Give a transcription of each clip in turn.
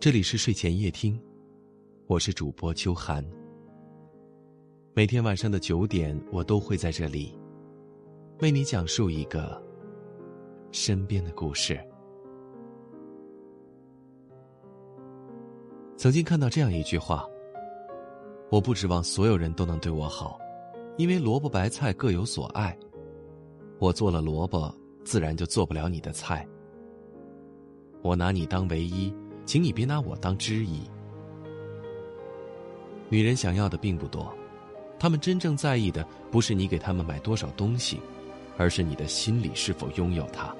这里是睡前夜听，我是主播秋寒。每天晚上的九点，我都会在这里为你讲述一个身边的故事。曾经看到这样一句话：“我不指望所有人都能对我好，因为萝卜白菜各有所爱。我做了萝卜，自然就做不了你的菜。我拿你当唯一。”请你别拿我当知己。女人想要的并不多，她们真正在意的不是你给她们买多少东西，而是你的心里是否拥有她。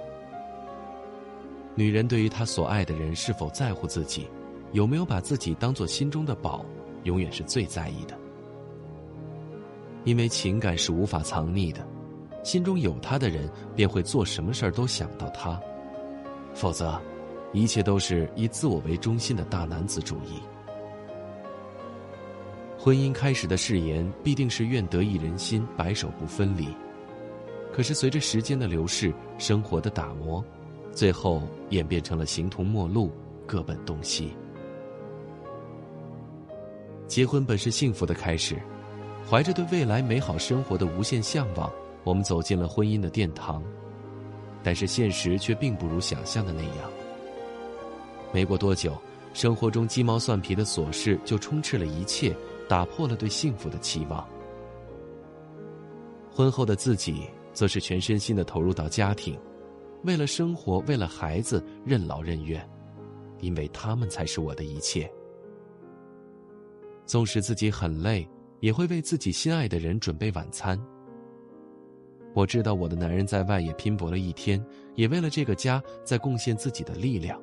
女人对于她所爱的人是否在乎自己，有没有把自己当做心中的宝，永远是最在意的。因为情感是无法藏匿的，心中有他的人便会做什么事儿都想到他，否则。一切都是以自我为中心的大男子主义。婚姻开始的誓言必定是愿得一人心，白首不分离。可是随着时间的流逝，生活的打磨，最后演变成了形同陌路，各奔东西。结婚本是幸福的开始，怀着对未来美好生活的无限向往，我们走进了婚姻的殿堂。但是现实却并不如想象的那样。没过多久，生活中鸡毛蒜皮的琐事就充斥了一切，打破了对幸福的期望。婚后的自己，则是全身心的投入到家庭，为了生活，为了孩子，任劳任怨，因为他们才是我的一切。纵使自己很累，也会为自己心爱的人准备晚餐。我知道我的男人在外也拼搏了一天，也为了这个家在贡献自己的力量。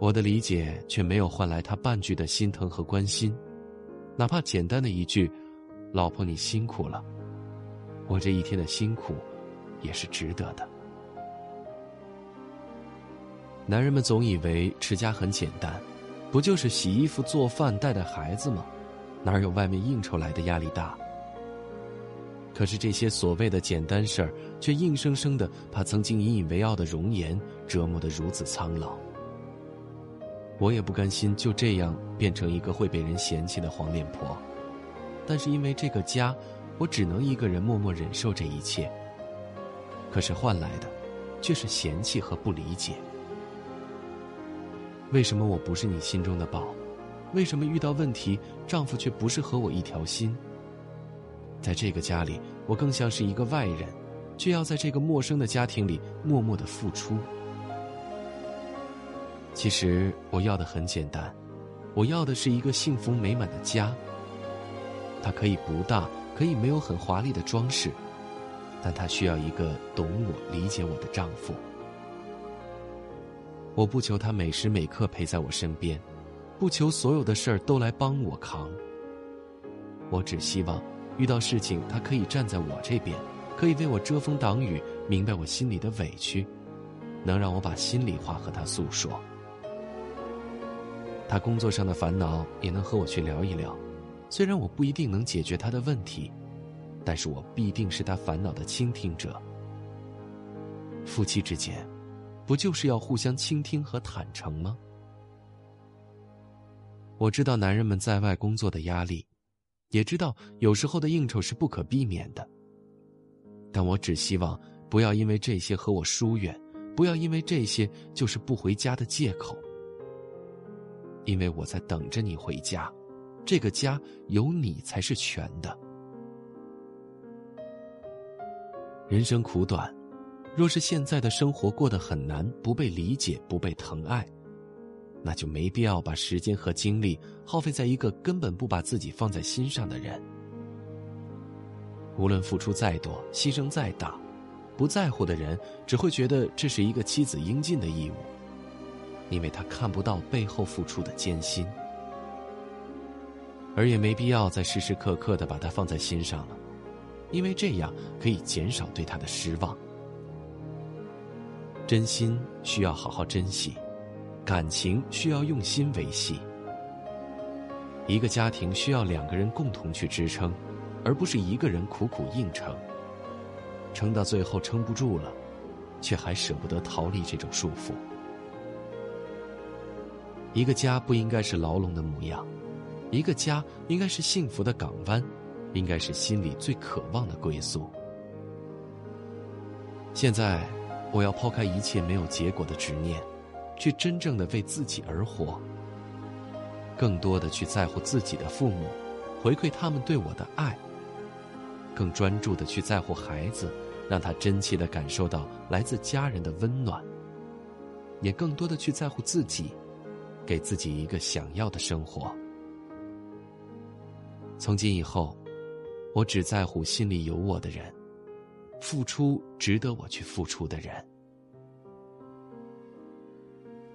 我的理解却没有换来他半句的心疼和关心，哪怕简单的一句“老婆你辛苦了”，我这一天的辛苦也是值得的。男人们总以为持家很简单，不就是洗衣服、做饭、带带孩子吗？哪有外面应酬来的压力大？可是这些所谓的简单事儿，却硬生生的把曾经引以为傲的容颜折磨得如此苍老。我也不甘心就这样变成一个会被人嫌弃的黄脸婆，但是因为这个家，我只能一个人默默忍受这一切。可是换来的，却是嫌弃和不理解。为什么我不是你心中的宝？为什么遇到问题，丈夫却不是和我一条心？在这个家里，我更像是一个外人，却要在这个陌生的家庭里默默的付出。其实我要的很简单，我要的是一个幸福美满的家。它可以不大，可以没有很华丽的装饰，但它需要一个懂我、理解我的丈夫。我不求他每时每刻陪在我身边，不求所有的事儿都来帮我扛。我只希望遇到事情，他可以站在我这边，可以为我遮风挡雨，明白我心里的委屈，能让我把心里话和他诉说。他工作上的烦恼也能和我去聊一聊，虽然我不一定能解决他的问题，但是我必定是他烦恼的倾听者。夫妻之间，不就是要互相倾听和坦诚吗？我知道男人们在外工作的压力，也知道有时候的应酬是不可避免的，但我只希望不要因为这些和我疏远，不要因为这些就是不回家的借口。因为我在等着你回家，这个家有你才是全的。人生苦短，若是现在的生活过得很难，不被理解，不被疼爱，那就没必要把时间和精力耗费在一个根本不把自己放在心上的人。无论付出再多，牺牲再大，不在乎的人只会觉得这是一个妻子应尽的义务。因为他看不到背后付出的艰辛，而也没必要再时时刻刻的把他放在心上了，因为这样可以减少对他的失望。真心需要好好珍惜，感情需要用心维系。一个家庭需要两个人共同去支撑，而不是一个人苦苦硬撑。撑到最后撑不住了，却还舍不得逃离这种束缚。一个家不应该是牢笼的模样，一个家应该是幸福的港湾，应该是心里最渴望的归宿。现在，我要抛开一切没有结果的执念，去真正的为自己而活。更多的去在乎自己的父母，回馈他们对我的爱。更专注的去在乎孩子，让他真切的感受到来自家人的温暖。也更多的去在乎自己，给自己一个想要的生活。从今以后，我只在乎心里有我的人。付出值得我去付出的人。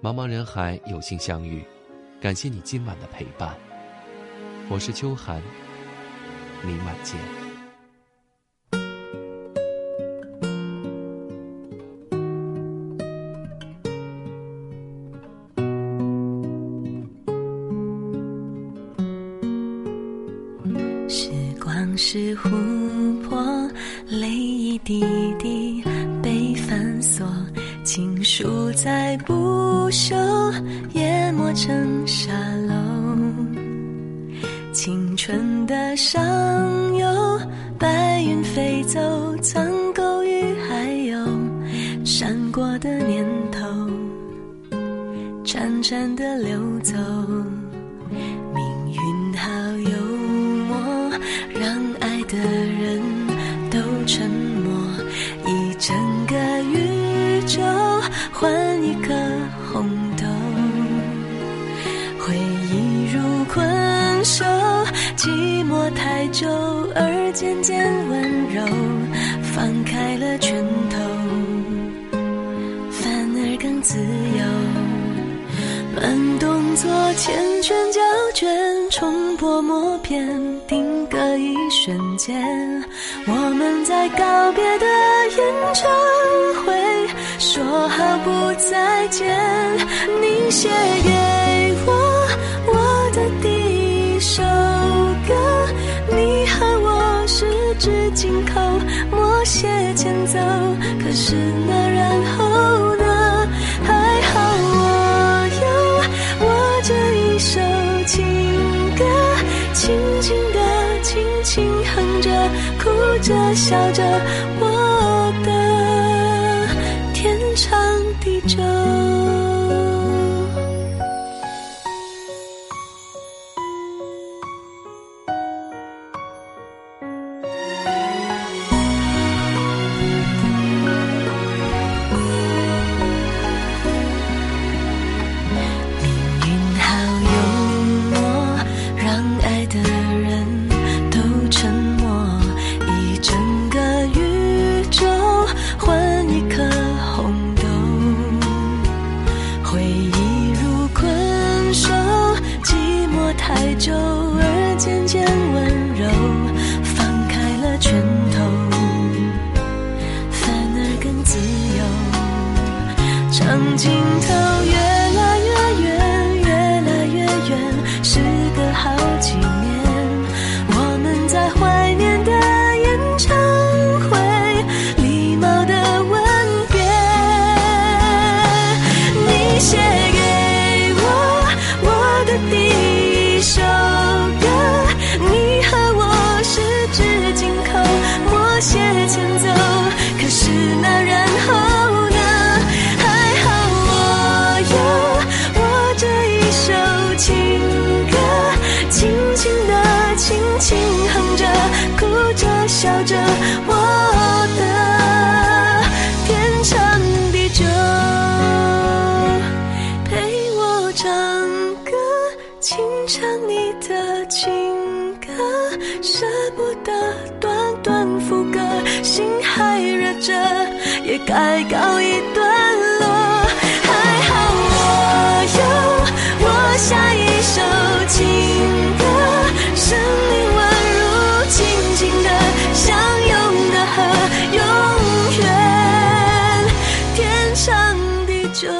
茫茫人海，有幸相遇，感谢你今晚的陪伴。我是秋寒，明晚见。滴滴被反锁，情书在不朽，淹没成沙漏。青春的上游，白云飞走，苍狗与海鸥，闪过的念头，潺潺的流走。久而渐渐温柔，放开了拳头，反而更自由。慢动作缱绻胶卷，重播默片，定格一瞬间。我们在告别的演唱会，说好不再见。你写给纸紧扣，默写前奏。可是那然后呢？还好我有我这一首情歌，轻轻的，轻轻哼着，哭着笑着，镜头。该告一段落还好我有我下一首情歌生命宛如静静的相拥的河永远。天长地久